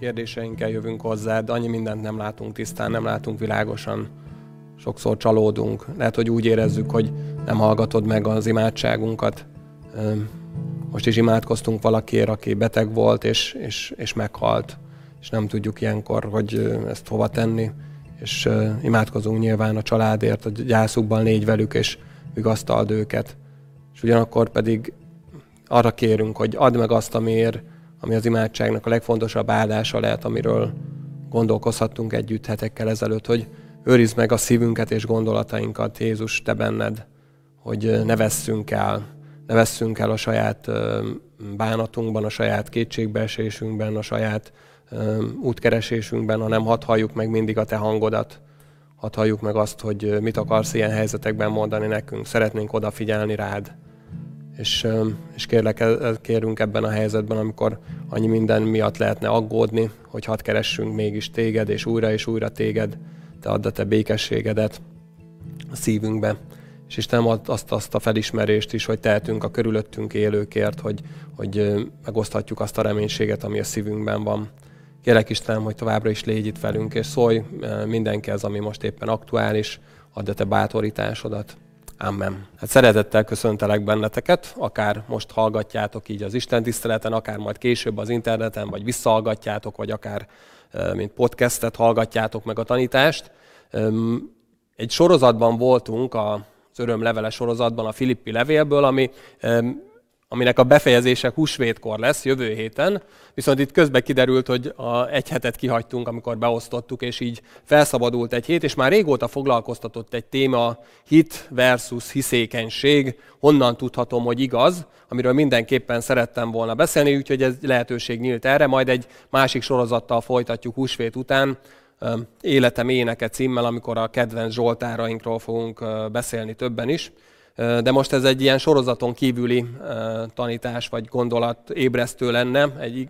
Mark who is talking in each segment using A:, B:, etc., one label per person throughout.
A: kérdéseinkkel jövünk hozzá, de annyi mindent nem látunk tisztán, nem látunk világosan. Sokszor csalódunk. Lehet, hogy úgy érezzük, hogy nem hallgatod meg az imádságunkat. Most is imádkoztunk valakiért, aki beteg volt, és, és, és meghalt. És nem tudjuk ilyenkor, hogy ezt hova tenni. És imádkozunk nyilván a családért, a gyászukban légy velük, és vigasztald őket. És ugyanakkor pedig arra kérünk, hogy add meg azt, amiért, ami az imádságnak a legfontosabb áldása lehet, amiről gondolkozhattunk együtt hetekkel ezelőtt, hogy őrizd meg a szívünket és gondolatainkat, Jézus, te benned, hogy ne vesszünk el, ne vesszünk el a saját bánatunkban, a saját kétségbeesésünkben, a saját útkeresésünkben, hanem hadd halljuk meg mindig a te hangodat, hadd halljuk meg azt, hogy mit akarsz ilyen helyzetekben mondani nekünk. Szeretnénk odafigyelni rád. És, és kérlek, kérünk ebben a helyzetben, amikor annyi minden miatt lehetne aggódni, hogy hadd keressünk mégis téged, és újra és újra téged, te add a te békességedet a szívünkbe. És Isten ad azt, azt a felismerést is, hogy tehetünk a körülöttünk élőkért, hogy, hogy megoszthatjuk azt a reménységet, ami a szívünkben van. Kérlek Istenem, hogy továbbra is légy itt velünk, és szólj mindenkihez, ami most éppen aktuális, add a te bátorításodat. Amen. Hát szeretettel köszöntelek benneteket, akár most hallgatjátok így az Isten tiszteleten, akár majd később az interneten, vagy visszahallgatjátok, vagy akár mint podcastet hallgatjátok meg a tanítást. Egy sorozatban voltunk, az örömlevele sorozatban, a Filippi levélből, ami aminek a befejezése húsvétkor lesz, jövő héten, viszont itt közben kiderült, hogy a egy hetet kihagytunk, amikor beosztottuk, és így felszabadult egy hét, és már régóta foglalkoztatott egy téma, hit versus hiszékenység, honnan tudhatom, hogy igaz, amiről mindenképpen szerettem volna beszélni, úgyhogy ez lehetőség nyílt erre, majd egy másik sorozattal folytatjuk húsvét után, Életem éneke címmel, amikor a kedvenc zsoltárainkról fogunk beszélni többen is de most ez egy ilyen sorozaton kívüli tanítás vagy gondolat ébresztő lenne, egy,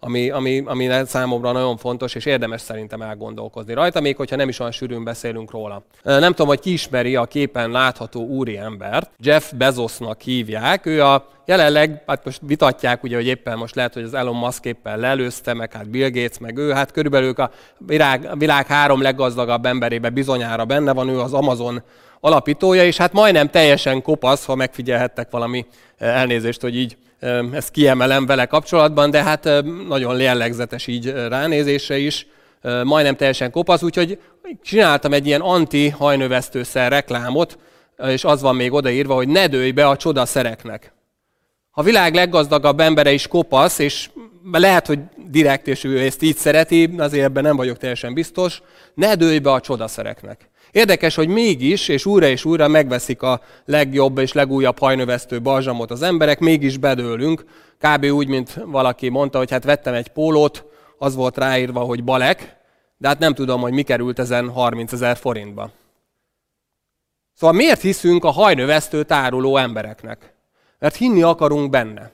A: ami, ami, ami számomra nagyon fontos, és érdemes szerintem elgondolkozni rajta, még hogyha nem is olyan sűrűn beszélünk róla. Nem tudom, hogy ki ismeri a képen látható úri embert, Jeff Bezosnak hívják, ő a jelenleg, hát most vitatják, ugye, hogy éppen most lehet, hogy az Elon Musk éppen lelőzte, meg hát Bill Gates, meg ő, hát körülbelül a világ, a világ három leggazdagabb emberébe bizonyára benne van, ő az Amazon alapítója, és hát majdnem teljesen kopasz, ha megfigyelhettek valami eh, elnézést, hogy így eh, ezt kiemelem vele kapcsolatban, de hát eh, nagyon jellegzetes így ránézésre is, majdnem teljesen kopasz, úgyhogy csináltam egy ilyen anti-hajnövesztőszer reklámot, és az van még odaírva, hogy ne dőj be a csodaszereknek. A világ leggazdagabb embere is kopasz, és lehet, hogy direkt, és ő ezt így szereti, azért ebben nem vagyok teljesen biztos, ne dőj be a csodaszereknek. Érdekes, hogy mégis, és újra és újra megveszik a legjobb és legújabb hajnövesztő balzsamot az emberek, mégis bedőlünk. Kb. úgy, mint valaki mondta, hogy hát vettem egy pólót, az volt ráírva, hogy balek, de hát nem tudom, hogy mi került ezen 30 ezer forintba. Szóval miért hiszünk a hajnövesztő táruló embereknek? Mert hinni akarunk benne.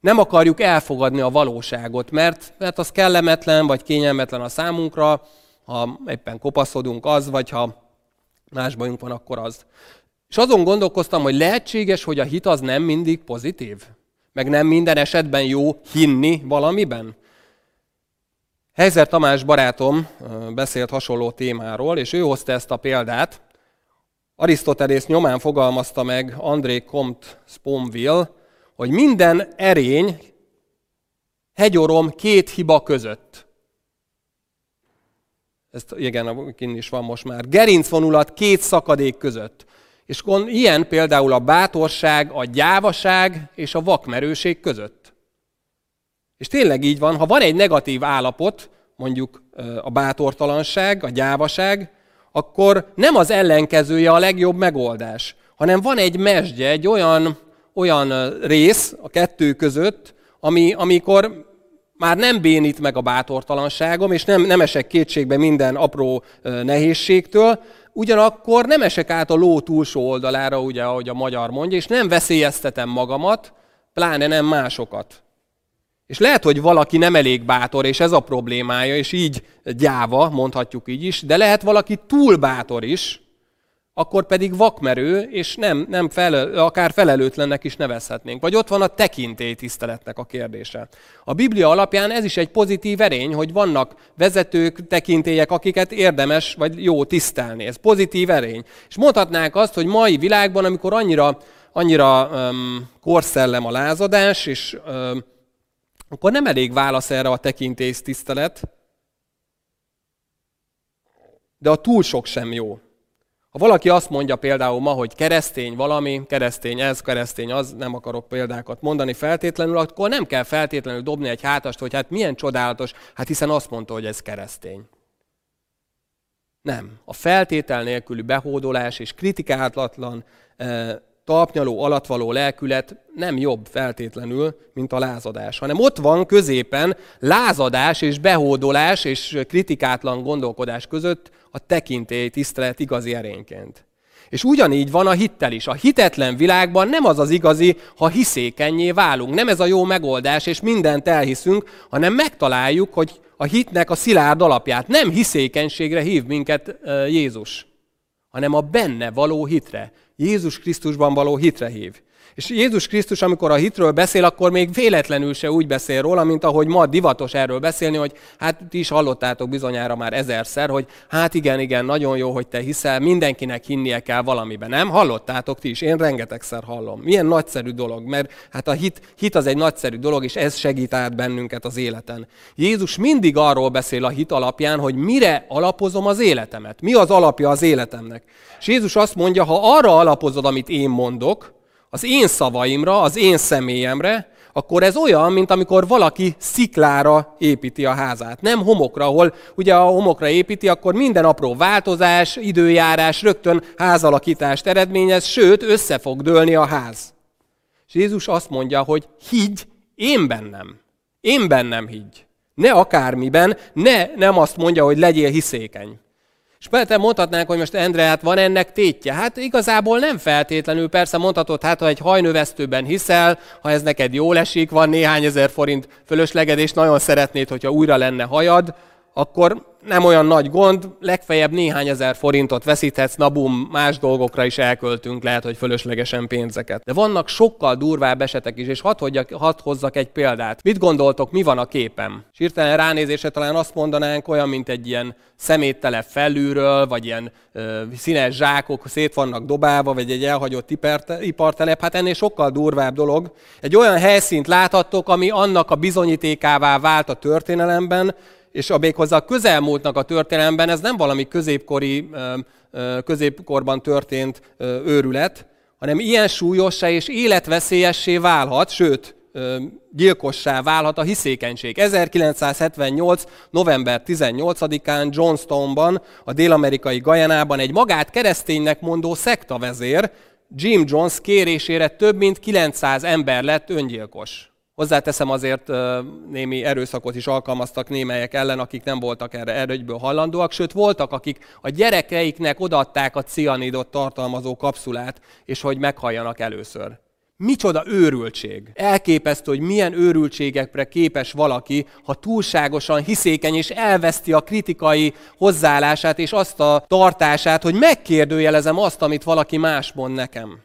A: Nem akarjuk elfogadni a valóságot, mert, mert az kellemetlen vagy kényelmetlen a számunkra, ha éppen kopaszodunk az, vagy ha más bajunk van, akkor az. És azon gondolkoztam, hogy lehetséges, hogy a hit az nem mindig pozitív? Meg nem minden esetben jó hinni valamiben? Helyzer Tamás barátom beszélt hasonló témáról, és ő hozta ezt a példát. Arisztotelész nyomán fogalmazta meg André Comte Sponville, hogy minden erény hegyorom két hiba között. Ezt igen, kinn is van most már. Gerincvonulat két szakadék között. És ilyen például a bátorság, a gyávaság és a vakmerőség között. És tényleg így van, ha van egy negatív állapot, mondjuk a bátortalanság, a gyávaság, akkor nem az ellenkezője a legjobb megoldás, hanem van egy mesdje, egy olyan, olyan rész a kettő között, ami, amikor már nem bénít meg a bátortalanságom, és nem, nem esek kétségbe minden apró nehézségtől, ugyanakkor nem esek át a ló túlsó oldalára, ugye, ahogy a magyar mondja, és nem veszélyeztetem magamat, pláne nem másokat. És lehet, hogy valaki nem elég bátor, és ez a problémája, és így gyáva, mondhatjuk így is, de lehet valaki túl bátor is, akkor pedig vakmerő, és nem, nem felel, akár felelőtlennek is nevezhetnénk. Vagy ott van a tekintélytiszteletnek a kérdése. A Biblia alapján ez is egy pozitív erény, hogy vannak vezetők, tekintélyek, akiket érdemes vagy jó tisztelni. Ez pozitív erény. És mondhatnánk azt, hogy mai világban, amikor annyira, annyira um, korszellem a lázadás, és um, akkor nem elég válasz erre a tekintélytisztelet, de a túl sok sem jó. Ha valaki azt mondja például ma, hogy keresztény valami, keresztény ez, keresztény az, nem akarok példákat mondani feltétlenül, akkor nem kell feltétlenül dobni egy hátast, hogy hát milyen csodálatos, hát hiszen azt mondta, hogy ez keresztény. Nem. A feltétel nélküli behódolás és kritikátlatlan eh, talpnyaló alatt való lelkület nem jobb feltétlenül, mint a lázadás, hanem ott van középen lázadás és behódolás és kritikátlan gondolkodás között a tekintély tisztelet igazi erényként. És ugyanígy van a hittel is. A hitetlen világban nem az az igazi, ha hiszékenyé válunk. Nem ez a jó megoldás, és mindent elhiszünk, hanem megtaláljuk, hogy a hitnek a szilárd alapját. Nem hiszékenységre hív minket Jézus, hanem a benne való hitre. Jézus Krisztusban való hitre hív. És Jézus Krisztus, amikor a hitről beszél, akkor még véletlenül se úgy beszél róla, mint ahogy ma divatos erről beszélni, hogy hát ti is hallottátok bizonyára már ezerszer, hogy hát igen, igen, nagyon jó, hogy te hiszel, mindenkinek hinnie kell valamiben. Nem? Hallottátok ti is, én rengetegszer hallom. Milyen nagyszerű dolog, mert hát a hit, hit az egy nagyszerű dolog, és ez segít át bennünket az életen. Jézus mindig arról beszél a hit alapján, hogy mire alapozom az életemet. Mi az alapja az életemnek. És Jézus azt mondja, ha arra alapozod, amit én mondok, az én szavaimra, az én személyemre, akkor ez olyan, mint amikor valaki sziklára építi a házát. Nem homokra, ahol ugye a homokra építi, akkor minden apró változás, időjárás rögtön házalakítást eredményez, sőt, össze fog dőlni a ház. És Jézus azt mondja, hogy higgy én bennem. Én bennem higgy. Ne akármiben, ne, nem azt mondja, hogy legyél hiszékeny. És persze mondhatnánk, hogy most Endre, hát van ennek tétje. Hát igazából nem feltétlenül, persze mondhatod, hát ha egy hajnövesztőben hiszel, ha ez neked jól esik, van néhány ezer forint fölösleged, és nagyon szeretnéd, hogyha újra lenne hajad, akkor nem olyan nagy gond, legfeljebb néhány ezer forintot veszíthetsz, nabum, más dolgokra is elköltünk, lehet, hogy fölöslegesen pénzeket. De vannak sokkal durvább esetek is, és hadd, hadd, hadd hozzak egy példát. Mit gondoltok, mi van a képem? És hirtelen ránézésre talán azt mondanánk, olyan, mint egy ilyen szeméttele felülről, vagy ilyen ö, színes zsákok szét vannak dobálva, vagy egy elhagyott ipartelep, hát ennél sokkal durvább dolog. Egy olyan helyszínt láthattok, ami annak a bizonyítékává vált a történelemben, és a méghozzá a közelmúltnak a történelemben ez nem valami középkori, középkorban történt őrület, hanem ilyen súlyossá és életveszélyessé válhat, sőt, gyilkossá válhat a hiszékenység. 1978. november 18-án Johnstonban, a dél-amerikai Gajanában egy magát kereszténynek mondó szektavezér Jim Jones kérésére több mint 900 ember lett öngyilkos. Hozzáteszem azért némi erőszakot is alkalmaztak némelyek ellen, akik nem voltak erre erőgyből hallandóak, sőt voltak, akik a gyerekeiknek odaadták a cianidot tartalmazó kapszulát, és hogy meghalljanak először. Micsoda őrültség! Elképesztő, hogy milyen őrültségekre képes valaki, ha túlságosan hiszékeny és elveszti a kritikai hozzáállását és azt a tartását, hogy megkérdőjelezem azt, amit valaki más mond nekem.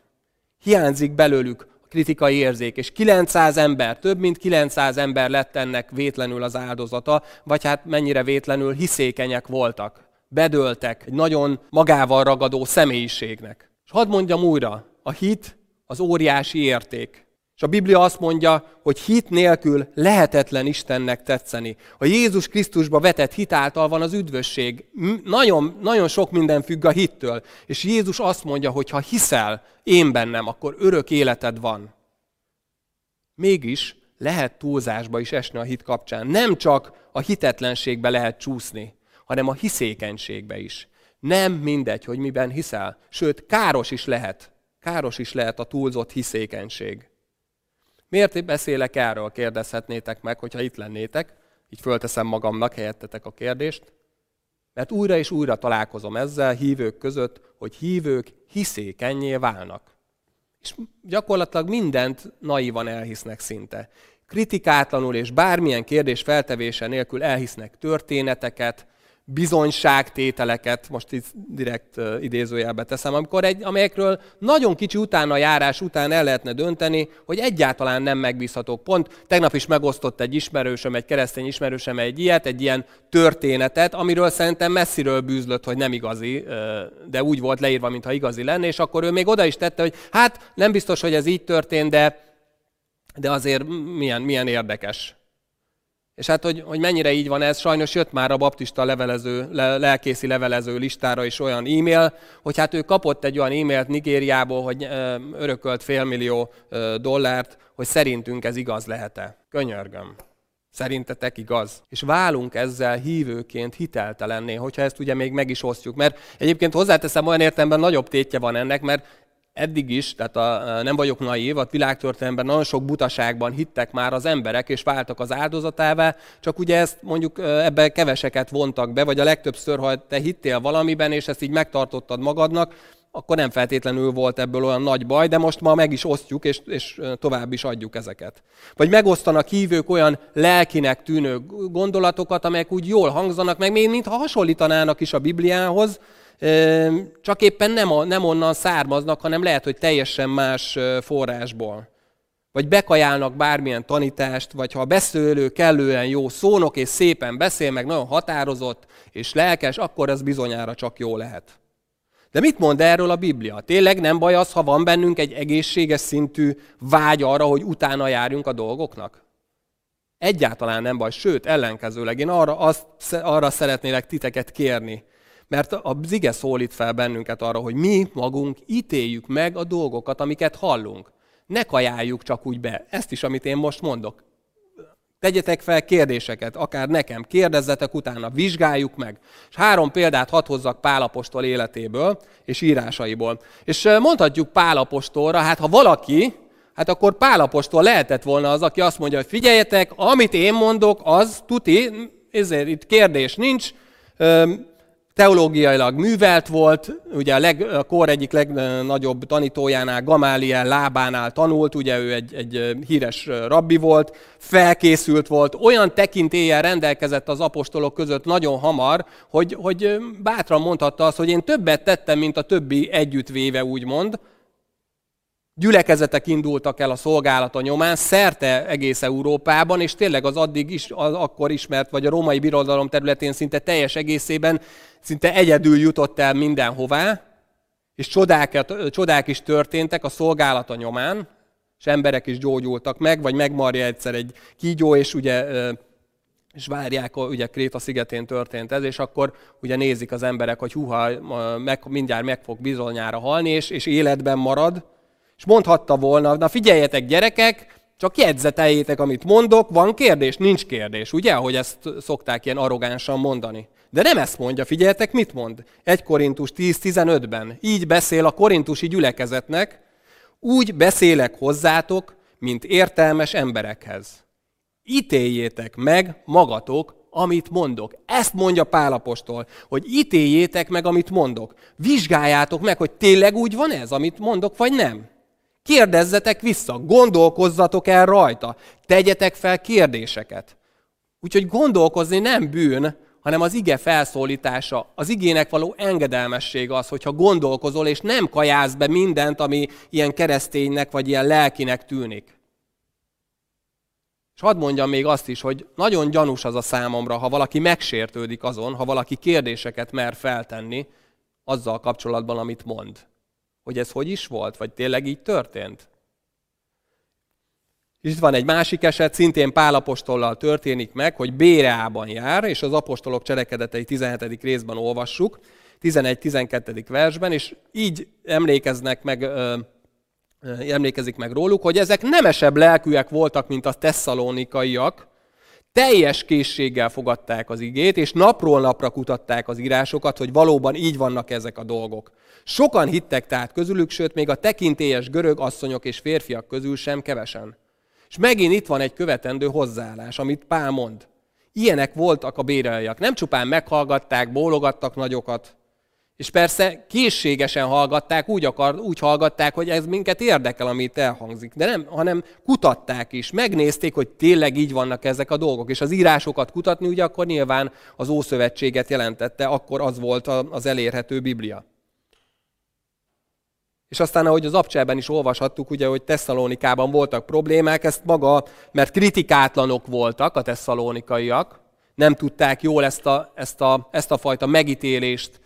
A: Hiányzik belőlük kritikai érzék, és 900 ember, több mint 900 ember lett ennek vétlenül az áldozata, vagy hát mennyire vétlenül hiszékenyek voltak, bedöltek egy nagyon magával ragadó személyiségnek. És hadd mondjam újra, a hit az óriási érték. És a Biblia azt mondja, hogy hit nélkül lehetetlen Istennek tetszeni. A Jézus Krisztusba vetett hit által van az üdvösség. Nagyon, nagyon sok minden függ a hittől. És Jézus azt mondja, hogy ha hiszel én bennem, akkor örök életed van. Mégis lehet túlzásba is esni a hit kapcsán. Nem csak a hitetlenségbe lehet csúszni, hanem a hiszékenységbe is. Nem mindegy, hogy miben hiszel. Sőt, káros is lehet. Káros is lehet a túlzott hiszékenység. Miért beszélek erről, kérdezhetnétek meg, hogyha itt lennétek. Így fölteszem magamnak helyettetek a kérdést. Mert újra és újra találkozom ezzel hívők között, hogy hívők hiszékenyé válnak. És gyakorlatilag mindent naívan elhisznek szinte. Kritikátlanul és bármilyen kérdés feltevése nélkül elhisznek történeteket, bizonyságtételeket, most itt direkt idézőjelbe teszem, amikor egy, amelyekről nagyon kicsi utána járás után el lehetne dönteni, hogy egyáltalán nem megbízhatók. Pont tegnap is megosztott egy ismerősöm, egy keresztény ismerősöm egy ilyet, egy ilyen történetet, amiről szerintem messziről bűzlött, hogy nem igazi, de úgy volt leírva, mintha igazi lenne, és akkor ő még oda is tette, hogy hát nem biztos, hogy ez így történt, de, de azért milyen, milyen érdekes. És hát, hogy, hogy mennyire így van ez, sajnos jött már a baptista levelező, le, lelkészi levelező listára is olyan e-mail, hogy hát ő kapott egy olyan e-mailt Nigériából, hogy ö, örökölt félmillió ö, dollárt, hogy szerintünk ez igaz lehet-e. Könyörgöm. Szerintetek igaz? És válunk ezzel hívőként hiteltelenné, hogyha ezt ugye még meg is osztjuk. Mert egyébként hozzáteszem, olyan értelemben nagyobb tétje van ennek, mert eddig is, tehát a, nem vagyok naív, a világtörténelemben nagyon sok butaságban hittek már az emberek, és váltak az áldozatává, csak ugye ezt mondjuk ebbe keveseket vontak be, vagy a legtöbbször, ha te hittél valamiben, és ezt így megtartottad magadnak, akkor nem feltétlenül volt ebből olyan nagy baj, de most ma meg is osztjuk, és, és tovább is adjuk ezeket. Vagy megosztanak hívők olyan lelkinek tűnő gondolatokat, amelyek úgy jól hangzanak, meg még mintha hasonlítanának is a Bibliához, csak éppen nem, nem onnan származnak, hanem lehet, hogy teljesen más forrásból. Vagy bekajálnak bármilyen tanítást, vagy ha a beszélő kellően jó szónok és szépen beszél, meg nagyon határozott és lelkes, akkor ez bizonyára csak jó lehet. De mit mond erről a Biblia? Tényleg nem baj az, ha van bennünk egy egészséges szintű vágy arra, hogy utána járjunk a dolgoknak? Egyáltalán nem baj, sőt, ellenkezőleg én arra, azt, arra szeretnélek titeket kérni, mert a zige szólít fel bennünket arra, hogy mi magunk ítéljük meg a dolgokat, amiket hallunk. Ne kajáljuk csak úgy be. Ezt is, amit én most mondok. Tegyetek fel kérdéseket, akár nekem, kérdezzetek utána, vizsgáljuk meg. És három példát hadd hozzak Pálapostól életéből és írásaiból. És mondhatjuk Pálapostolra, hát ha valaki, hát akkor Pálapostól lehetett volna az, aki azt mondja, hogy figyeljetek, amit én mondok, az tuti, ezért itt kérdés nincs, teológiailag művelt volt, ugye a, leg, a kor egyik legnagyobb tanítójánál, Gamáliel lábánál tanult, ugye ő egy, egy híres rabbi volt, felkészült volt, olyan tekintéllyel rendelkezett az apostolok között nagyon hamar, hogy, hogy bátran mondhatta azt, hogy én többet tettem, mint a többi együttvéve, úgymond, gyülekezetek indultak el a szolgálata nyomán, szerte egész Európában, és tényleg az addig is, az akkor ismert, vagy a római birodalom területén szinte teljes egészében, szinte egyedül jutott el mindenhová, és csodák, csodák is történtek a szolgálata nyomán, és emberek is gyógyultak meg, vagy megmarja egyszer egy kígyó, és ugye és várják, ugye Kréta szigetén történt ez, és akkor ugye nézik az emberek, hogy huha, meg, mindjárt meg fog bizonyára halni, és, és életben marad, és mondhatta volna, na figyeljetek gyerekek, csak jegyzeteljétek, amit mondok, van kérdés, nincs kérdés, ugye, ahogy ezt szokták ilyen arrogánsan mondani. De nem ezt mondja, figyeljetek, mit mond? 1 Korintus 10.15-ben. Így beszél a korintusi gyülekezetnek, úgy beszélek hozzátok, mint értelmes emberekhez. Ítéljétek meg magatok, amit mondok. Ezt mondja Pálapostól, hogy ítéljétek meg, amit mondok. Vizsgáljátok meg, hogy tényleg úgy van ez, amit mondok, vagy nem. Kérdezzetek vissza, gondolkozzatok el rajta, tegyetek fel kérdéseket. Úgyhogy gondolkozni nem bűn, hanem az ige felszólítása, az igének való engedelmesség az, hogyha gondolkozol, és nem kajász be mindent, ami ilyen kereszténynek vagy ilyen lelkinek tűnik. És hadd mondjam még azt is, hogy nagyon gyanús az a számomra, ha valaki megsértődik azon, ha valaki kérdéseket mer feltenni azzal kapcsolatban, amit mond hogy ez hogy is volt, vagy tényleg így történt. És itt van egy másik eset, szintén Pálapostollal történik meg, hogy Béreában jár, és az apostolok cselekedetei 17. részben olvassuk, 11-12. versben, és így emlékeznek meg, ö, emlékezik meg róluk, hogy ezek nemesebb lelkűek voltak, mint a tesszalonikaiak, teljes készséggel fogadták az igét, és napról napra kutatták az írásokat, hogy valóban így vannak ezek a dolgok. Sokan hittek tehát közülük, sőt, még a tekintélyes görög asszonyok és férfiak közül sem kevesen. És megint itt van egy követendő hozzáállás, amit Pál mond. Ilyenek voltak a bérelják. Nem csupán meghallgatták, bólogattak nagyokat, És persze készségesen hallgatták, úgy, akar, úgy hallgatták, hogy ez minket érdekel, amit elhangzik. De nem, hanem kutatták is, megnézték, hogy tényleg így vannak ezek a dolgok. És az írásokat kutatni, ugye akkor nyilván az Ószövetséget jelentette, akkor az volt az elérhető Biblia. És aztán, ahogy az abcselben is olvashattuk, ugye, hogy Tesszalonikában voltak problémák, ezt maga, mert kritikátlanok voltak a tesszalonikaiak, nem tudták jól ezt a, ezt a, ezt a fajta megítélést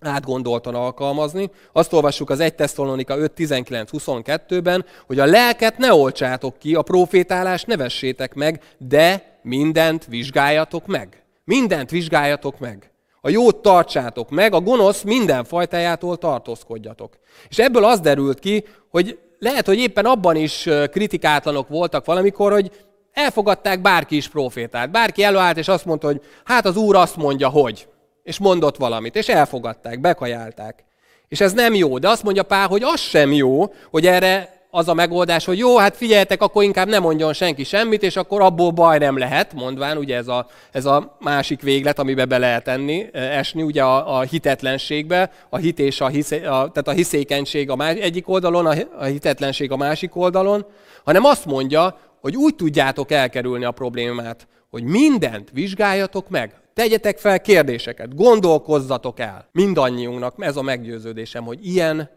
A: átgondoltan alkalmazni. Azt olvassuk az 1 Tesszalonika 5.19.22-ben, hogy a lelket ne olcsátok ki, a profétálást ne vessétek meg, de mindent vizsgáljatok meg. Mindent vizsgáljatok meg. A jót tartsátok meg, a gonosz minden fajtájától tartózkodjatok. És ebből az derült ki, hogy lehet, hogy éppen abban is kritikátlanok voltak valamikor, hogy elfogadták bárki is profétát. Bárki előállt, és azt mondta, hogy hát az Úr azt mondja, hogy és mondott valamit, és elfogadták, bekajálták. És ez nem jó, de azt mondja Pál, hogy az sem jó, hogy erre az a megoldás, hogy jó, hát figyeljetek, akkor inkább nem mondjon senki semmit, és akkor abból baj nem lehet, mondván, ugye ez a, ez a másik véglet, amiben be lehet enni, esni, ugye a, a hitetlenségbe, a hit és a, hiszé, a tehát a hiszékenység a más, egyik oldalon, a, a hitetlenség a másik oldalon, hanem azt mondja, hogy úgy tudjátok elkerülni a problémát, hogy mindent vizsgáljatok meg, tegyetek fel kérdéseket, gondolkozzatok el. Mindannyiunknak ez a meggyőződésem, hogy ilyen,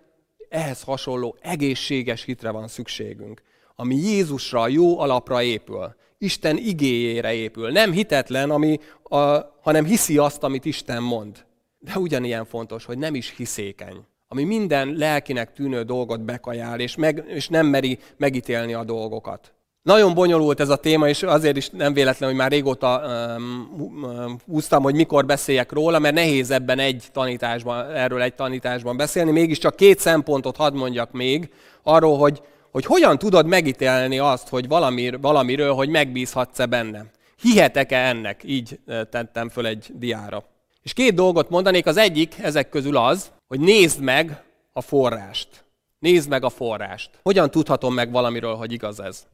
A: ehhez hasonló egészséges hitre van szükségünk, ami Jézusra, jó alapra épül, Isten igéjére épül. Nem hitetlen, ami a, hanem hiszi azt, amit Isten mond. De ugyanilyen fontos, hogy nem is hiszékeny ami minden lelkinek tűnő dolgot bekajál, és, meg, és nem meri megítélni a dolgokat. Nagyon bonyolult ez a téma, és azért is nem véletlen, hogy már régóta um, húztam, hogy mikor beszéljek róla, mert nehéz ebben egy tanításban, erről egy tanításban beszélni. Mégiscsak két szempontot hadd mondjak még arról, hogy, hogy hogyan tudod megítélni azt, hogy valamir, valamiről, hogy megbízhatsz-e benne. Hihetek-e ennek? Így tettem föl egy diára. És két dolgot mondanék. Az egyik ezek közül az, hogy nézd meg a forrást. Nézd meg a forrást. Hogyan tudhatom meg valamiről, hogy igaz ez?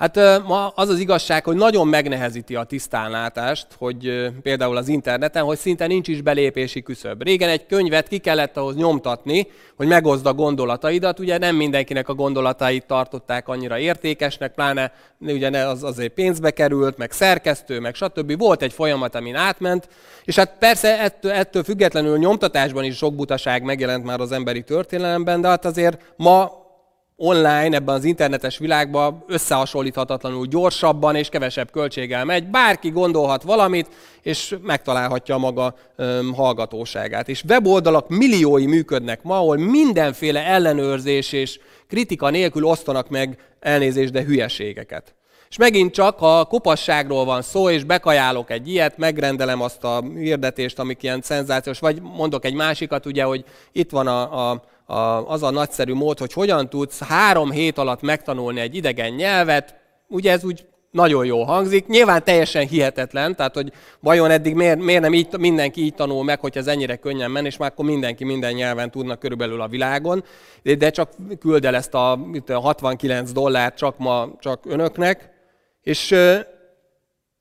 A: Hát ma az az igazság, hogy nagyon megnehezíti a tisztánlátást, hogy például az interneten, hogy szinte nincs is belépési küszöb. Régen egy könyvet ki kellett ahhoz nyomtatni, hogy megozd a gondolataidat. Ugye nem mindenkinek a gondolatait tartották annyira értékesnek, pláne ugye az azért pénzbe került, meg szerkesztő, meg stb. Volt egy folyamat, amin átment, és hát persze ettől, ettől függetlenül nyomtatásban is sok butaság megjelent már az emberi történelemben, de hát azért ma online, ebben az internetes világban összehasonlíthatatlanul gyorsabban és kevesebb költséggel megy. Bárki gondolhat valamit, és megtalálhatja maga öm, hallgatóságát. És weboldalak milliói működnek ma, ahol mindenféle ellenőrzés és kritika nélkül osztanak meg elnézést, de hülyeségeket. És megint csak, ha kopasságról van szó, és bekajálok egy ilyet, megrendelem azt a hirdetést, amik ilyen szenzációs, vagy mondok egy másikat, ugye, hogy itt van a, a az a nagyszerű mód, hogy hogyan tudsz három hét alatt megtanulni egy idegen nyelvet, ugye ez úgy nagyon jó hangzik, nyilván teljesen hihetetlen, tehát hogy vajon eddig miért, miért nem így, mindenki így tanul meg, hogy ez ennyire könnyen men, és már akkor mindenki minden nyelven tudna körülbelül a világon, de csak küld el ezt a 69 dollárt csak ma, csak önöknek, és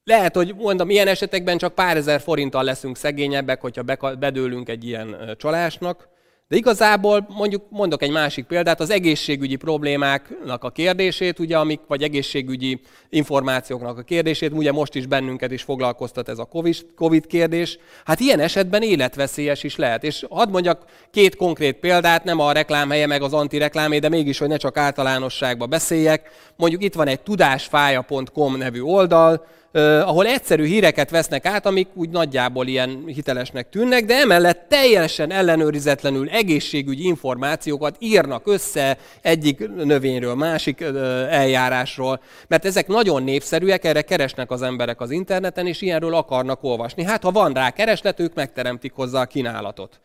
A: lehet, hogy mondom, ilyen esetekben csak pár ezer forinttal leszünk szegényebbek, hogyha bedőlünk egy ilyen csalásnak, de igazából mondjuk mondok egy másik példát, az egészségügyi problémáknak a kérdését, ugye, amik, vagy egészségügyi információknak a kérdését, ugye most is bennünket is foglalkoztat ez a COVID kérdés. Hát ilyen esetben életveszélyes is lehet. És hadd mondjak két konkrét példát, nem a reklámhelye meg az antireklámé, de mégis, hogy ne csak általánosságba beszéljek. Mondjuk itt van egy tudásfája.com nevű oldal, ahol egyszerű híreket vesznek át, amik úgy nagyjából ilyen hitelesnek tűnnek, de emellett teljesen ellenőrizetlenül egészségügyi információkat írnak össze egyik növényről, másik eljárásról, mert ezek nagyon népszerűek, erre keresnek az emberek az interneten, és ilyenről akarnak olvasni. Hát ha van rá kereslet, ők megteremtik hozzá a kínálatot.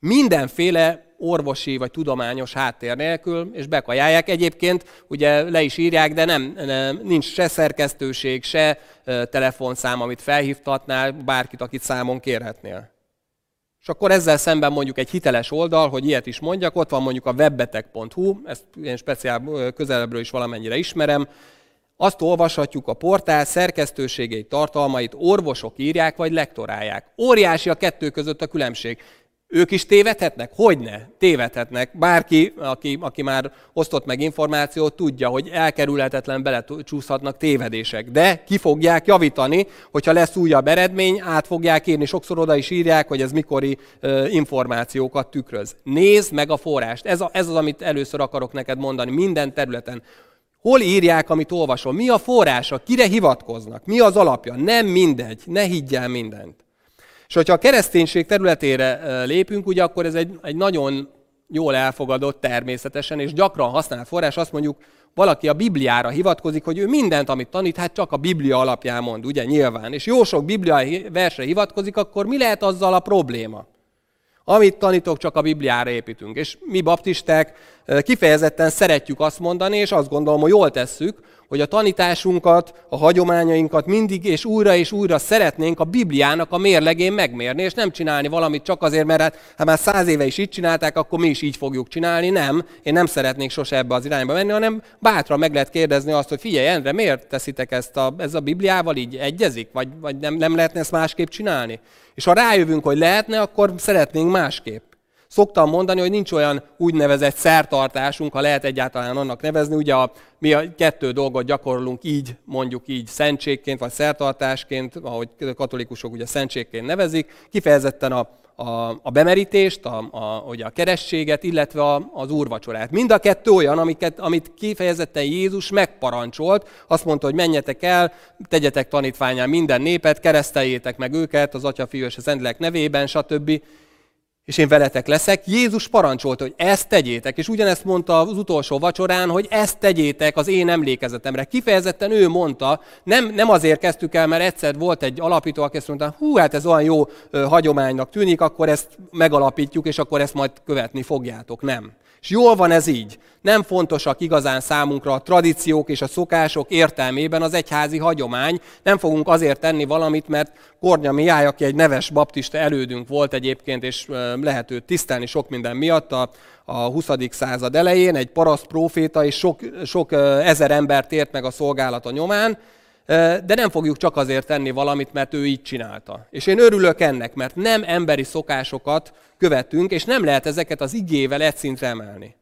A: Mindenféle orvosi vagy tudományos háttér nélkül, és bekajálják. Egyébként ugye le is írják, de nem, nem nincs se szerkesztőség, se telefonszám, amit felhívtatnál bárkit, akit számon kérhetnél. És akkor ezzel szemben mondjuk egy hiteles oldal, hogy ilyet is mondjak, ott van mondjuk a webbetek.hu, ezt én speciál közelebbről is valamennyire ismerem, Azt olvashatjuk a portál szerkesztőségei tartalmait, orvosok írják vagy lektorálják. Óriási a kettő között a különbség. Ők is tévedhetnek? Hogyne, tévedhetnek. Bárki, aki, aki már osztott meg információt, tudja, hogy elkerülhetetlen belecsúszhatnak tévedések. De ki fogják javítani, hogyha lesz újabb eredmény, át fogják írni. Sokszor oda is írják, hogy ez mikori uh, információkat tükröz. Nézd meg a forrást. Ez, a, ez az, amit először akarok neked mondani minden területen. Hol írják, amit olvasol? Mi a forrása? Kire hivatkoznak? Mi az alapja? Nem mindegy. Ne higgyel mindent. És hogyha a kereszténység területére lépünk, ugye akkor ez egy, egy nagyon jól elfogadott természetesen, és gyakran használt forrás, azt mondjuk, valaki a Bibliára hivatkozik, hogy ő mindent, amit tanít, hát csak a Biblia alapján mond, ugye nyilván. És jó sok Biblia versre hivatkozik, akkor mi lehet azzal a probléma? Amit tanítok, csak a Bibliára építünk. És mi baptisták kifejezetten szeretjük azt mondani, és azt gondolom, hogy jól tesszük, hogy a tanításunkat, a hagyományainkat mindig és újra és újra szeretnénk a Bibliának a mérlegén megmérni, és nem csinálni valamit csak azért, mert hát, ha már száz éve is így csinálták, akkor mi is így fogjuk csinálni. Nem, én nem szeretnék sose ebbe az irányba menni, hanem bátran meg lehet kérdezni azt, hogy figyelj, Endre, miért teszitek ezt a, ez a Bibliával így egyezik, vagy, vagy nem, nem lehetne ezt másképp csinálni? És ha rájövünk, hogy lehetne, akkor szeretnénk másképp. Szoktam mondani, hogy nincs olyan úgynevezett szertartásunk, ha lehet egyáltalán annak nevezni. Ugye a, mi a kettő dolgot gyakorlunk így, mondjuk így szentségként, vagy szertartásként, ahogy katolikusok ugye szentségként nevezik, kifejezetten a, a, a bemerítést, a, a, ugye a kerességet, illetve a, az úrvacsorát. Mind a kettő olyan, amiket, amit kifejezetten Jézus megparancsolt, azt mondta, hogy menjetek el, tegyetek tanítványán minden népet, kereszteljétek meg őket az Atya, Fiú és a Szentlélek nevében, stb és én veletek leszek. Jézus parancsolta, hogy ezt tegyétek, és ugyanezt mondta az utolsó vacsorán, hogy ezt tegyétek az én emlékezetemre. Kifejezetten ő mondta, nem, nem azért kezdtük el, mert egyszer volt egy alapító, aki ezt mondta, hú, hát ez olyan jó hagyománynak tűnik, akkor ezt megalapítjuk, és akkor ezt majd követni fogjátok. Nem. És jól van ez így. Nem fontosak igazán számunkra a tradíciók és a szokások értelmében az egyházi hagyomány. Nem fogunk azért tenni valamit, mert Kornya Miály, aki egy neves baptista elődünk volt egyébként, és lehet őt tisztelni sok minden miatt, a, a 20. század elején, egy paraszt próféta, és sok, sok ezer embert ért meg a szolgálata nyomán, de nem fogjuk csak azért tenni valamit, mert ő így csinálta. És én örülök ennek, mert nem emberi szokásokat követünk, és nem lehet ezeket az igével egy szintre emelni.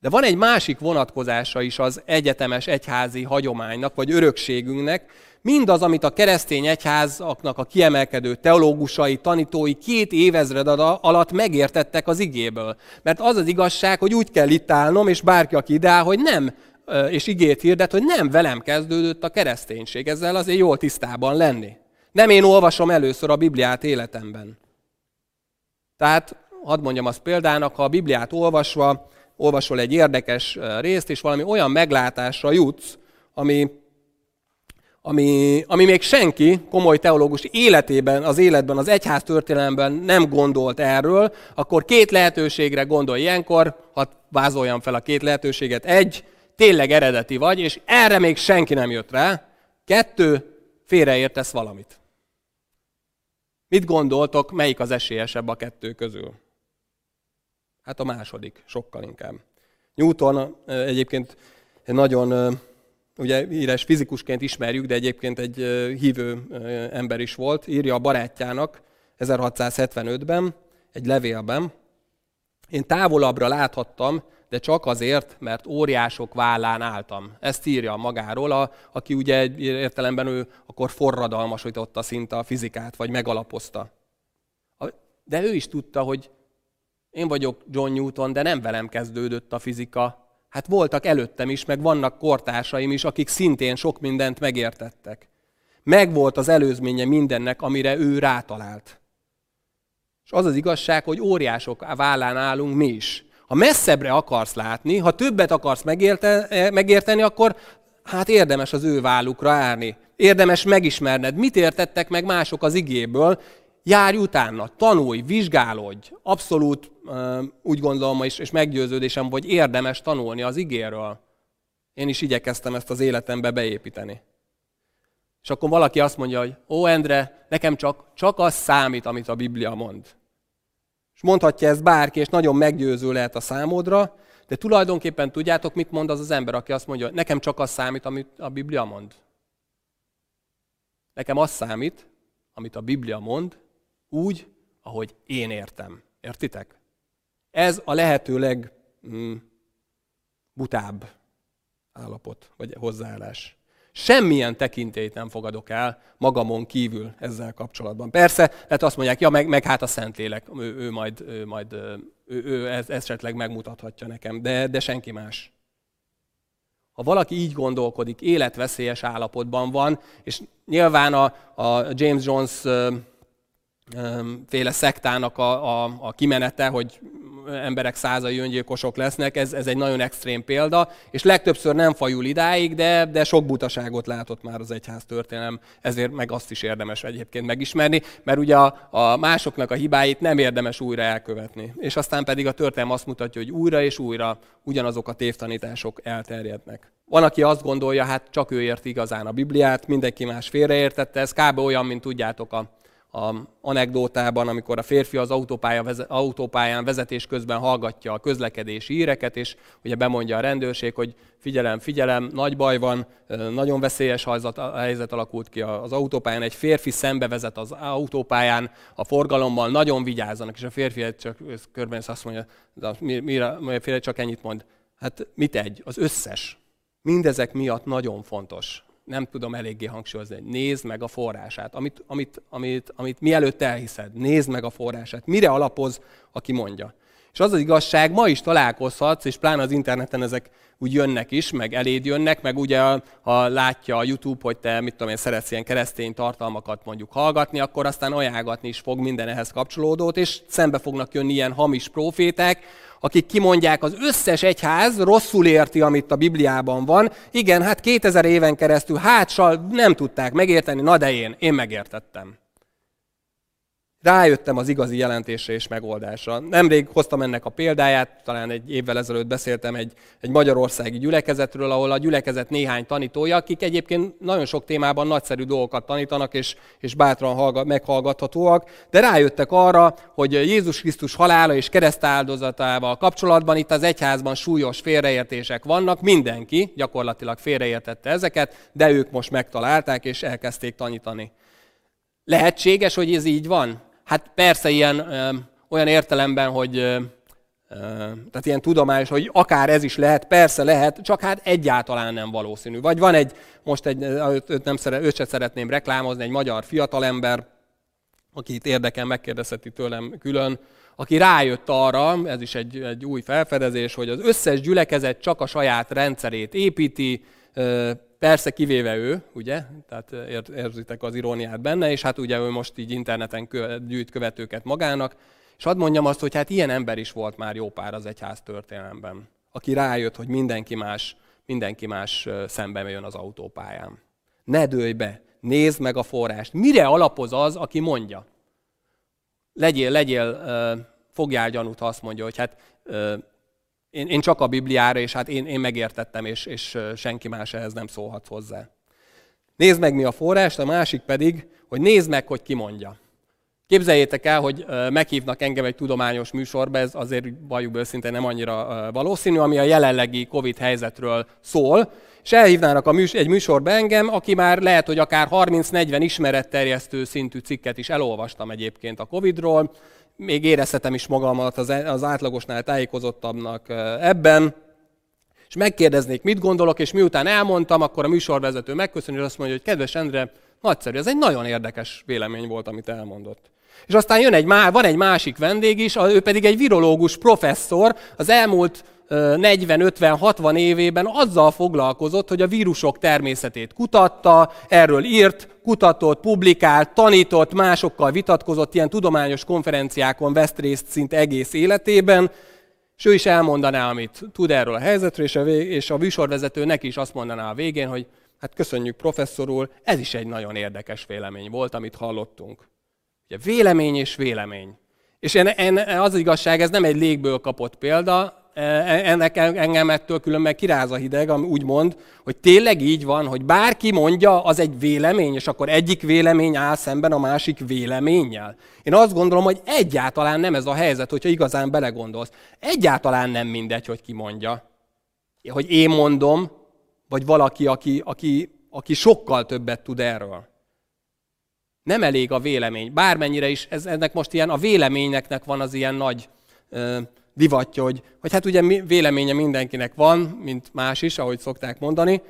A: De van egy másik vonatkozása is az egyetemes egyházi hagyománynak, vagy örökségünknek, mindaz, amit a keresztény egyházaknak a kiemelkedő teológusai, tanítói két évezred alatt megértettek az igéből. Mert az az igazság, hogy úgy kell itt állnom, és bárki, aki ide áll, hogy nem és igét hirdet, hogy nem velem kezdődött a kereszténység. Ezzel azért jól tisztában lenni. Nem én olvasom először a Bibliát életemben. Tehát, hadd mondjam azt példának, ha a Bibliát olvasva, olvasol egy érdekes részt, és valami olyan meglátásra jutsz, ami, ami, ami még senki komoly teológus életében, az életben, az egyház történelemben nem gondolt erről, akkor két lehetőségre gondolj ilyenkor, ha vázoljam fel a két lehetőséget. Egy, tényleg eredeti vagy, és erre még senki nem jött rá. Kettő, félreértesz valamit. Mit gondoltok, melyik az esélyesebb a kettő közül? Hát a második, sokkal inkább. Newton egyébként nagyon, ugye híres fizikusként ismerjük, de egyébként egy hívő ember is volt, írja a barátjának 1675-ben, egy levélben. Én távolabbra láthattam, de csak azért, mert óriások vállán álltam. Ezt írja magáról, a, aki ugye egy értelemben ő akkor forradalmasította szinte a fizikát, vagy megalapozta. De ő is tudta, hogy én vagyok John Newton, de nem velem kezdődött a fizika. Hát voltak előttem is, meg vannak kortársaim is, akik szintén sok mindent megértettek. Megvolt az előzménye mindennek, amire ő rátalált. És az az igazság, hogy óriások vállán állunk mi is. Ha messzebbre akarsz látni, ha többet akarsz megérte, megérteni, akkor hát érdemes az ő vállukra állni. Érdemes megismerned, mit értettek meg mások az igéből, járj utána, tanulj, vizsgálódj. Abszolút úgy gondolom, és, és meggyőződésem, hogy érdemes tanulni az igéről. Én is igyekeztem ezt az életembe beépíteni. És akkor valaki azt mondja, hogy ó, Endre, nekem csak, csak az számít, amit a Biblia mond. Mondhatja ezt bárki, és nagyon meggyőző lehet a számodra, De tulajdonképpen tudjátok, mit mond az az ember, aki azt mondja, nekem csak az számít, amit a Biblia mond. Nekem az számít, amit a Biblia mond, úgy, ahogy én értem. Értitek? Ez a lehető legbutább mm, állapot, vagy hozzáállás. Semmilyen tekintélyt nem fogadok el magamon kívül ezzel kapcsolatban. Persze, lehet azt mondják, ja, meg, meg hát a Szentlélek, ő, ő majd, ő, majd ő, ő ez, esetleg megmutathatja nekem, de, de senki más. Ha valaki így gondolkodik, életveszélyes állapotban van, és nyilván a, a James Jones féle szektának a, a, a kimenete, hogy emberek százai öngyilkosok lesznek, ez, ez egy nagyon extrém példa, és legtöbbször nem fajul idáig, de, de sok butaságot látott már az egyház történelem, ezért meg azt is érdemes egyébként megismerni, mert ugye a, a másoknak a hibáit nem érdemes újra elkövetni. És aztán pedig a történelem azt mutatja, hogy újra és újra ugyanazok a tévtanítások elterjednek. Van, aki azt gondolja, hát csak ő ért igazán a Bibliát, mindenki más félreértette, ez kb. olyan, mint tudjátok a a anekdótában, amikor a férfi az autópálya, autópályán vezetés közben hallgatja a közlekedési híreket, és ugye bemondja a rendőrség, hogy figyelem, figyelem, nagy baj van, nagyon veszélyes helyzet alakult ki az autópályán, egy férfi szembe vezet az autópályán a forgalommal, nagyon vigyázzanak, és a férfi csak körben azt mondja, mire, mire csak ennyit mond, hát mit egy, az összes. Mindezek miatt nagyon fontos nem tudom eléggé hangsúlyozni, nézd meg a forrását, amit, amit, amit, amit mielőtt elhiszed, nézd meg a forrását. Mire alapoz, aki mondja. És az az igazság, ma is találkozhatsz, és pláne az interneten ezek úgy jönnek is, meg eléd jönnek, meg ugye ha látja a YouTube, hogy te mit tudom én, szeretsz ilyen keresztény tartalmakat mondjuk hallgatni, akkor aztán ajánlgatni is fog minden ehhez kapcsolódót, és szembe fognak jönni ilyen hamis profétek, akik kimondják, az összes egyház rosszul érti, amit a Bibliában van. Igen, hát 2000 éven keresztül hátsal nem tudták megérteni, na de én, én megértettem rájöttem az igazi jelentésre és megoldásra. Nemrég hoztam ennek a példáját, talán egy évvel ezelőtt beszéltem egy, egy magyarországi gyülekezetről, ahol a gyülekezet néhány tanítója, akik egyébként nagyon sok témában nagyszerű dolgokat tanítanak, és, és bátran hallgat, meghallgathatóak, de rájöttek arra, hogy Jézus Krisztus halála és keresztáldozatával kapcsolatban itt az egyházban súlyos félreértések vannak, mindenki gyakorlatilag félreértette ezeket, de ők most megtalálták és elkezdték tanítani. Lehetséges, hogy ez így van? Hát persze ilyen olyan értelemben, hogy tehát ilyen tudományos, hogy akár ez is lehet, persze lehet, csak hát egyáltalán nem valószínű. Vagy van egy, most egy, őt, nem szeret, őt sem szeretném reklámozni, egy magyar fiatalember, akit érdekel, megkérdezheti tőlem külön, aki rájött arra, ez is egy, egy új felfedezés, hogy az összes gyülekezet csak a saját rendszerét építi, Persze kivéve ő, ugye, tehát érzitek az iróniát benne, és hát ugye ő most így interneten gyűjt követőket magának, és hadd mondjam azt, hogy hát ilyen ember is volt már jó pár az egyház történelemben, aki rájött, hogy mindenki más, mindenki más szembe jön az autópályán. Ne dőlj be, nézd meg a forrást. Mire alapoz az, aki mondja? Legyél, legyél, fogjál gyanút, ha azt mondja, hogy hát én, én csak a Bibliára, és hát én, én megértettem, és, és senki más ehhez nem szólhat hozzá. Nézd meg mi a forrást, a másik pedig, hogy nézd meg, hogy ki mondja. Képzeljétek el, hogy meghívnak engem egy tudományos műsorba, ez azért bajuk őszintén nem annyira valószínű, ami a jelenlegi Covid helyzetről szól, és elhívnának a műs- egy műsorba engem, aki már lehet, hogy akár 30-40 ismeretterjesztő szintű cikket is elolvastam egyébként a Covidról, még érezhetem is magamat az, az átlagosnál tájékozottabbnak ebben, és megkérdeznék, mit gondolok, és miután elmondtam, akkor a műsorvezető megköszönő, és azt mondja, hogy kedves Endre, nagyszerű, ez egy nagyon érdekes vélemény volt, amit elmondott. És aztán jön egy, van egy másik vendég is, ő pedig egy virológus professzor, az elmúlt 40-50-60 évében azzal foglalkozott, hogy a vírusok természetét kutatta, erről írt, kutatott, publikált, tanított, másokkal vitatkozott, ilyen tudományos konferenciákon vesz részt szinte egész életében, és ő is elmondaná, amit tud erről a helyzetről, és a, vég, és a műsorvezető neki is azt mondaná a végén, hogy hát köszönjük professzor úr, ez is egy nagyon érdekes vélemény volt, amit hallottunk. Ugye vélemény és vélemény. És en, en, az igazság, ez nem egy légből kapott példa, ennek engem ettől különben kiráz a hideg, ami úgy mond, hogy tényleg így van, hogy bárki mondja, az egy vélemény, és akkor egyik vélemény áll szemben a másik véleménnyel. Én azt gondolom, hogy egyáltalán nem ez a helyzet, hogyha igazán belegondolsz. Egyáltalán nem mindegy, hogy ki mondja. Hogy én mondom, vagy valaki, aki, aki, aki sokkal többet tud erről. Nem elég a vélemény. Bármennyire is, ez, ennek most ilyen, a véleményeknek van az ilyen nagy ö, divatja, hogy, hogy hát ugye véleménye mindenkinek van, mint más is, ahogy szokták mondani,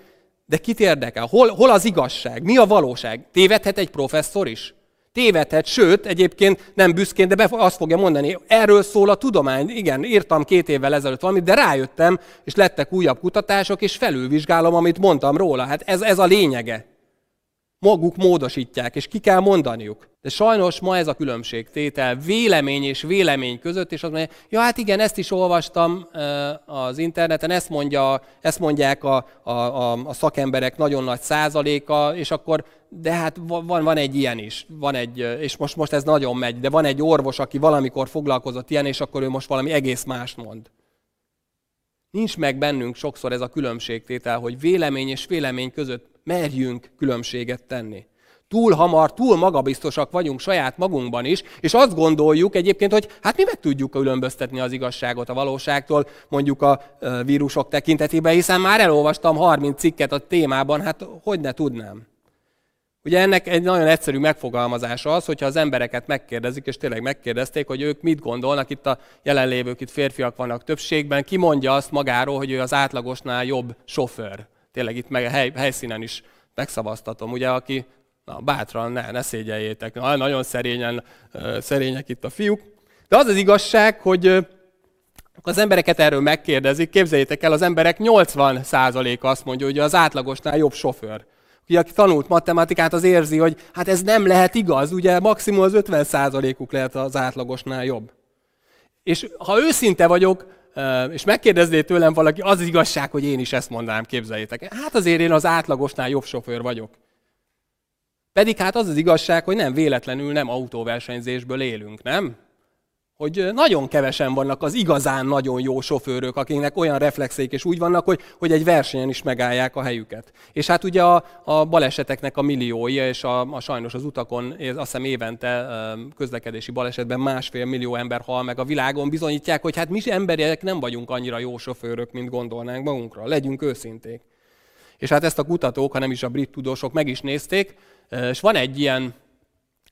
A: de kit érdekel? Hol, hol az igazság? Mi a valóság? Tévedhet egy professzor is? Tévedhet, sőt, egyébként nem büszkén, de be, azt fogja mondani, erről szól a tudomány. Igen, írtam két évvel ezelőtt valamit, de rájöttem, és lettek újabb kutatások, és felülvizsgálom, amit mondtam róla. Hát ez, ez a lényege maguk módosítják, és ki kell mondaniuk. De sajnos ma ez a különbségtétel vélemény és vélemény között, és azt mondja, ja hát igen, ezt is olvastam az interneten, ezt, mondja, ezt mondják a, a, a, szakemberek nagyon nagy százaléka, és akkor, de hát van, van egy ilyen is, van egy, és most, most ez nagyon megy, de van egy orvos, aki valamikor foglalkozott ilyen, és akkor ő most valami egész mást mond. Nincs meg bennünk sokszor ez a különbségtétel, hogy vélemény és vélemény között merjünk különbséget tenni. Túl hamar, túl magabiztosak vagyunk saját magunkban is, és azt gondoljuk egyébként, hogy hát mi meg tudjuk különböztetni az igazságot a valóságtól, mondjuk a vírusok tekintetében, hiszen már elolvastam 30 cikket a témában, hát hogy ne tudnám. Ugye ennek egy nagyon egyszerű megfogalmazása az, hogyha az embereket megkérdezik, és tényleg megkérdezték, hogy ők mit gondolnak, itt a jelenlévők, itt férfiak vannak többségben, ki mondja azt magáról, hogy ő az átlagosnál jobb sofőr. Tényleg itt meg a hely, helyszínen is megszavaztatom, ugye, aki na, bátran, ne, ne szégyeljétek, na, nagyon szerényen, szerények itt a fiúk. De az az igazság, hogy az embereket erről megkérdezik, képzeljétek el, az emberek 80%-a azt mondja, hogy az átlagosnál jobb sofőr. Ugye, aki tanult matematikát, az érzi, hogy hát ez nem lehet igaz, ugye maximum az 50%-uk lehet az átlagosnál jobb. És ha őszinte vagyok, és megkérdezné tőlem valaki, az, az igazság, hogy én is ezt mondanám, képzeljétek. Hát azért én az átlagosnál jobb sofőr vagyok. Pedig hát az az igazság, hogy nem véletlenül nem autóversenyzésből élünk, nem? Hogy nagyon kevesen vannak az igazán nagyon jó sofőrök, akiknek olyan reflexeik és úgy vannak, hogy, hogy egy versenyen is megállják a helyüket. És hát ugye a, a baleseteknek a milliója, és a, a sajnos az utakon, azt hiszem évente közlekedési balesetben másfél millió ember hal meg a világon, bizonyítják, hogy hát mi emberek nem vagyunk annyira jó sofőrök, mint gondolnánk magunkra. Legyünk őszinték. És hát ezt a kutatók, ha nem is a brit tudósok meg is nézték, és van egy ilyen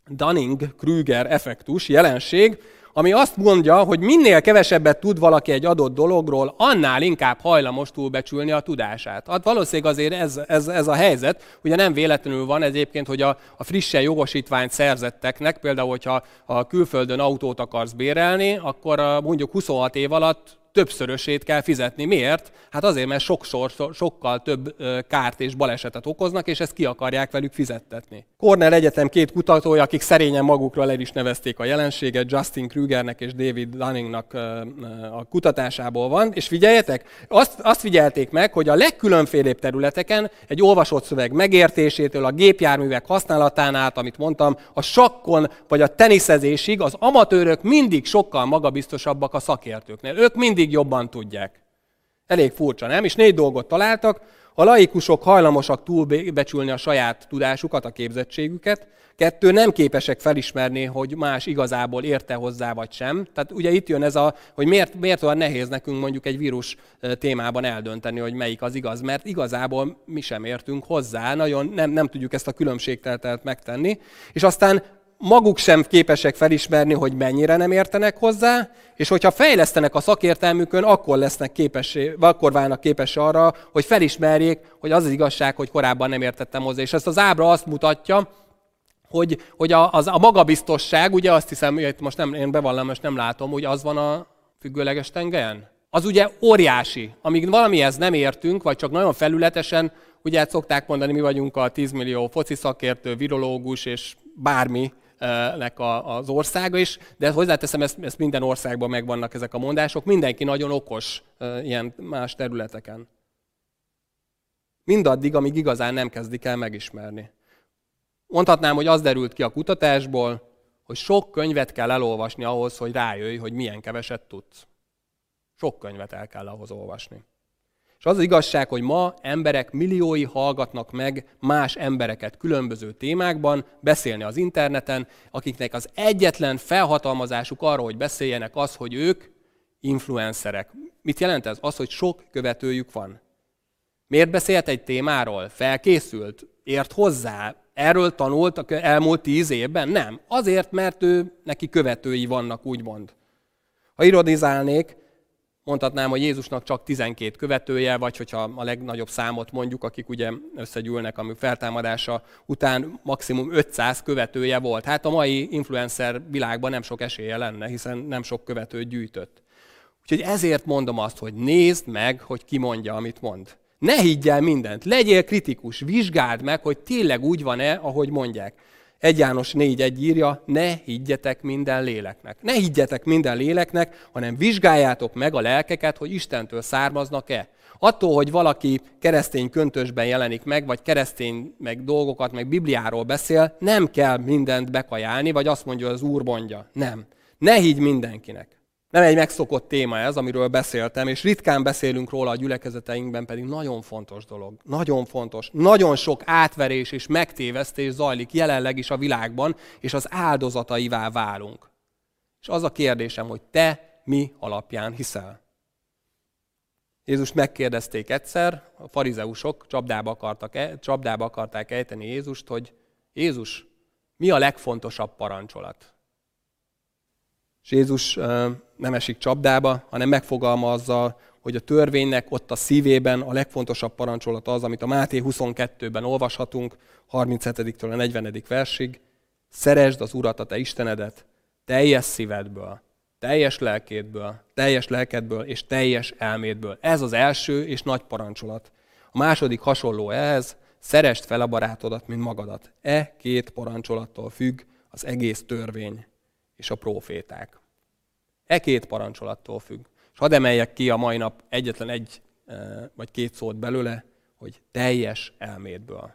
A: Dunning-Kruger effektus jelenség, ami azt mondja, hogy minél kevesebbet tud valaki egy adott dologról, annál inkább hajlamos túlbecsülni a tudását. Hát valószínűleg azért ez, ez, ez a helyzet, ugye nem véletlenül van egyébként, hogy a, a frissen jogosítványt szerzetteknek, például, hogyha a külföldön autót akarsz bérelni, akkor mondjuk 26 év alatt többszörösét kell fizetni. Miért? Hát azért, mert sokszor, sokkal több kárt és balesetet okoznak, és ezt ki akarják velük fizettetni. Cornell Egyetem két kutatója, akik szerényen magukról el is nevezték a jelenséget, Justin Krugernek és David Dunningnak a kutatásából van, és figyeljetek, azt, azt figyelték meg, hogy a legkülönfélébb területeken egy olvasott szöveg megértésétől, a gépjárművek használatán át, amit mondtam, a sakkon vagy a teniszezésig az amatőrök mindig sokkal magabiztosabbak a szakértőknél. Ők mindig mindig jobban tudják. Elég furcsa, nem? És négy dolgot találtak. A laikusok hajlamosak túlbecsülni a saját tudásukat, a képzettségüket. Kettő, nem képesek felismerni, hogy más igazából érte hozzá vagy sem. Tehát ugye itt jön ez a, hogy miért, miért olyan nehéz nekünk mondjuk egy vírus témában eldönteni, hogy melyik az igaz, mert igazából mi sem értünk hozzá, nagyon nem, nem tudjuk ezt a különbségteltelt megtenni. És aztán maguk sem képesek felismerni, hogy mennyire nem értenek hozzá, és hogyha fejlesztenek a szakértelmükön, akkor lesznek képessé, akkor válnak képes arra, hogy felismerjék, hogy az az igazság, hogy korábban nem értettem hozzá. És ezt az ábra azt mutatja, hogy, hogy a, az, a magabiztosság, ugye azt hiszem, hogy most nem, én bevallom, most nem látom, hogy az van a függőleges tengelyen? Az ugye óriási. Amíg valamihez nem értünk, vagy csak nagyon felületesen, ugye hát szokták mondani, mi vagyunk a 10 millió foci szakértő, virológus és bármi, nek az országa is, de hozzáteszem, ezt, ezt minden országban megvannak ezek a mondások, mindenki nagyon okos ilyen más területeken. Mindaddig, amíg igazán nem kezdik el megismerni. Mondhatnám, hogy az derült ki a kutatásból, hogy sok könyvet kell elolvasni ahhoz, hogy rájöjj, hogy milyen keveset tudsz. Sok könyvet el kell ahhoz olvasni. És az, az igazság, hogy ma emberek milliói hallgatnak meg más embereket különböző témákban, beszélni az interneten, akiknek az egyetlen felhatalmazásuk arra, hogy beszéljenek, az, hogy ők influencerek. Mit jelent ez? Az, hogy sok követőjük van. Miért beszélt egy témáról? Felkészült? Ért hozzá? Erről tanult a elmúlt tíz évben? Nem. Azért, mert ő, neki követői vannak, úgymond. Ha irodizálnék, mondhatnám, hogy Jézusnak csak 12 követője, vagy hogyha a legnagyobb számot mondjuk, akik ugye összegyűlnek, ami feltámadása után maximum 500 követője volt. Hát a mai influencer világban nem sok esélye lenne, hiszen nem sok követőt gyűjtött. Úgyhogy ezért mondom azt, hogy nézd meg, hogy ki mondja, amit mond. Ne higgy mindent, legyél kritikus, vizsgáld meg, hogy tényleg úgy van-e, ahogy mondják. 1 János 4.1 írja, ne higgyetek minden léleknek. Ne higgyetek minden léleknek, hanem vizsgáljátok meg a lelkeket, hogy Istentől származnak-e. Attól, hogy valaki keresztény köntösben jelenik meg, vagy keresztény meg dolgokat, meg Bibliáról beszél, nem kell mindent bekajálni, vagy azt mondja, az Úr mondja. Nem. Ne higgy mindenkinek. Nem egy megszokott téma ez, amiről beszéltem, és ritkán beszélünk róla a gyülekezeteinkben, pedig nagyon fontos dolog. Nagyon fontos. Nagyon sok átverés és megtévesztés zajlik jelenleg is a világban, és az áldozataivá válunk. És az a kérdésem, hogy te mi alapján hiszel? Jézus megkérdezték egyszer, a farizeusok csapdába, akartak, e, csapdába akarták ejteni Jézust, hogy Jézus, mi a legfontosabb parancsolat? És Jézus nem esik csapdába, hanem megfogalmazza, hogy a törvénynek ott a szívében a legfontosabb parancsolat az, amit a Máté 22-ben olvashatunk, 37-től a 40. versig. Szeresd az Urat, a te Istenedet, teljes szívedből, teljes lelkédből, teljes lelkedből és teljes elmédből. Ez az első és nagy parancsolat. A második hasonló ehhez, szerest fel a barátodat, mint magadat. E két parancsolattól függ az egész törvény és a proféták. E két parancsolattól függ. És hadd emeljek ki a mai nap egyetlen egy e, vagy két szót belőle, hogy teljes elmédből.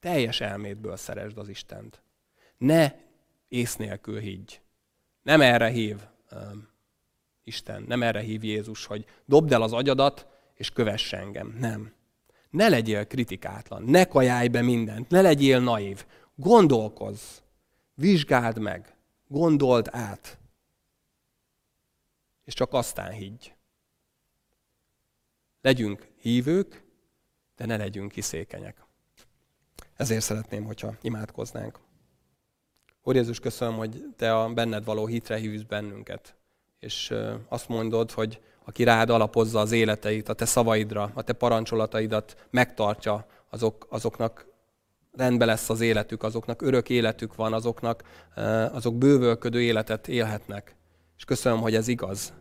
A: Teljes elmédből szeresd az Istent. Ne ész nélkül higgy. Nem erre hív um, Isten, nem erre hív Jézus, hogy dobd el az agyadat, és kövess engem. Nem. Ne legyél kritikátlan, ne kajálj be mindent, ne legyél naív. Gondolkozz, vizsgáld meg, Gondold át. És csak aztán higgy. Legyünk hívők, de ne legyünk kiszékenyek. Ezért szeretném, hogyha imádkoznánk. Úr Jézus, köszönöm, hogy Te a benned való hitre hívsz bennünket. És azt mondod, hogy aki rád alapozza az életeit, a Te szavaidra, a Te parancsolataidat megtartja, azok, azoknak rendben lesz az életük, azoknak örök életük van, azoknak, eh, azok bővölködő életet élhetnek. És köszönöm, hogy ez igaz.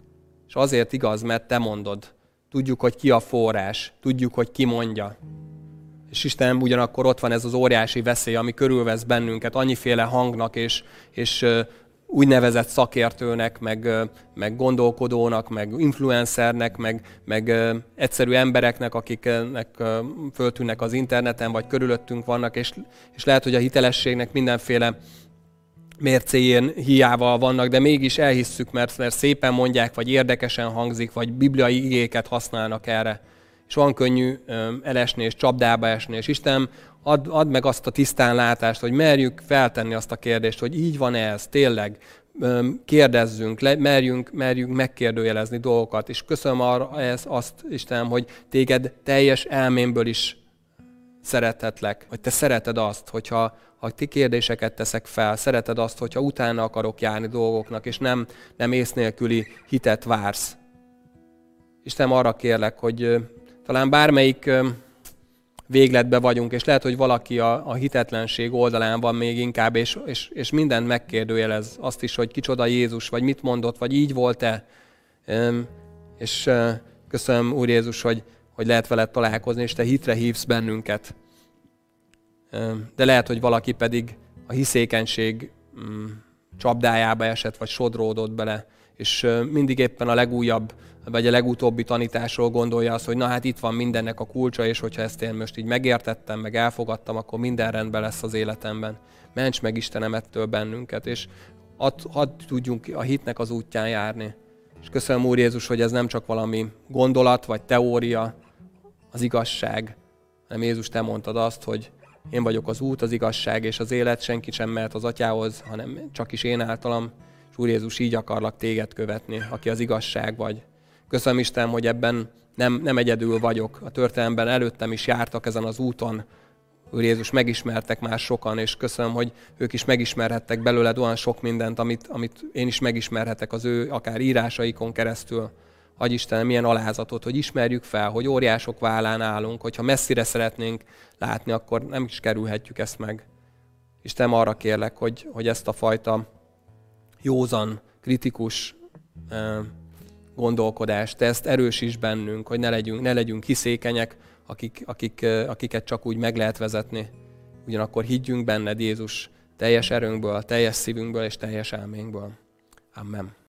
A: És azért igaz, mert te mondod. Tudjuk, hogy ki a forrás, tudjuk, hogy ki mondja. És Istenem, ugyanakkor ott van ez az óriási veszély, ami körülvesz bennünket, annyiféle hangnak és, és eh, úgynevezett szakértőnek, meg, meg gondolkodónak, meg influencernek, meg, meg egyszerű embereknek, akiknek föltűnnek az interneten, vagy körülöttünk vannak, és, és lehet, hogy a hitelességnek mindenféle mércéjén hiával vannak, de mégis elhisszük, mert, mert szépen mondják, vagy érdekesen hangzik, vagy bibliai igéket használnak erre. És van könnyű elesni és csapdába esni, és Isten ad, ad meg azt a tisztánlátást, hogy merjük feltenni azt a kérdést, hogy így van ez, tényleg, kérdezzünk, le, merjünk, merjünk megkérdőjelezni dolgokat, és köszönöm arra ez, azt, Istenem, hogy téged teljes elmémből is szeretetlek, hogy te szereted azt, hogyha ha ti kérdéseket teszek fel, szereted azt, hogyha utána akarok járni dolgoknak, és nem, nem ész nélküli hitet vársz. Istenem, arra kérlek, hogy talán bármelyik végletbe vagyunk, és lehet, hogy valaki a, a hitetlenség oldalán van még inkább, és, és, és mindent megkérdőjelez. Azt is, hogy kicsoda Jézus, vagy mit mondott, vagy így volt-e. És köszönöm, Úr Jézus, hogy, hogy lehet veled találkozni, és te hitre hívsz bennünket. De lehet, hogy valaki pedig a hiszékenység mm, csapdájába esett, vagy sodródott bele, és mindig éppen a legújabb vagy a legutóbbi tanításról gondolja azt, hogy na hát itt van mindennek a kulcsa, és hogyha ezt én most így megértettem, meg elfogadtam, akkor minden rendben lesz az életemben. Ments meg Istenem ettől bennünket, és hadd, hadd tudjunk a hitnek az útján járni. És köszönöm Úr Jézus, hogy ez nem csak valami gondolat vagy teória, az igazság, hanem Jézus, te mondtad azt, hogy én vagyok az út, az igazság és az élet, senki sem mehet az atyához, hanem csak is én általam. És Úr Jézus, így akarlak téged követni, aki az igazság vagy. Köszönöm Isten, hogy ebben nem, nem egyedül vagyok. A történelemben előttem is jártak ezen az úton. Úr Jézus, megismertek már sokan, és köszönöm, hogy ők is megismerhettek belőled olyan sok mindent, amit, amit én is megismerhetek az ő akár írásaikon keresztül. Adj Istenem, milyen alázatot, hogy ismerjük fel, hogy óriások vállán állunk, hogyha messzire szeretnénk látni, akkor nem is kerülhetjük ezt meg. Istenem, arra kérlek, hogy, hogy ezt a fajta józan, kritikus gondolkodást, ezt erősíts bennünk, hogy ne legyünk, ne legyünk hiszékenyek, akik, akik, akiket csak úgy meg lehet vezetni. Ugyanakkor higgyünk benned, Jézus, teljes erőnkből, teljes szívünkből és teljes elménkből. Amen.